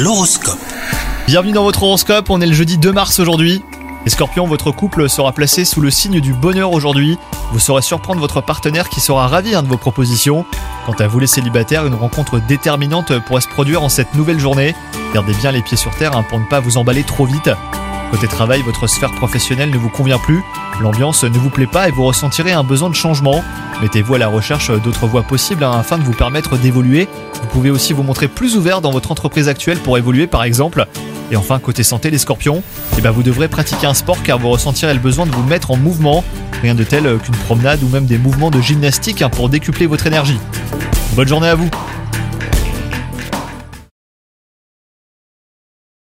L'horoscope. Bienvenue dans votre horoscope, on est le jeudi 2 mars aujourd'hui. Les scorpions, votre couple sera placé sous le signe du bonheur aujourd'hui. Vous saurez surprendre votre partenaire qui sera ravi hein, de vos propositions. Quant à vous les célibataires, une rencontre déterminante pourrait se produire en cette nouvelle journée. Gardez bien les pieds sur terre hein, pour ne pas vous emballer trop vite. Côté travail, votre sphère professionnelle ne vous convient plus, l'ambiance ne vous plaît pas et vous ressentirez un besoin de changement. Mettez-vous à la recherche d'autres voies possibles hein, afin de vous permettre d'évoluer. Vous pouvez aussi vous montrer plus ouvert dans votre entreprise actuelle pour évoluer par exemple. Et enfin, côté santé, les scorpions, eh ben vous devrez pratiquer un sport car vous ressentirez le besoin de vous mettre en mouvement. Rien de tel qu'une promenade ou même des mouvements de gymnastique hein, pour décupler votre énergie. Bonne journée à vous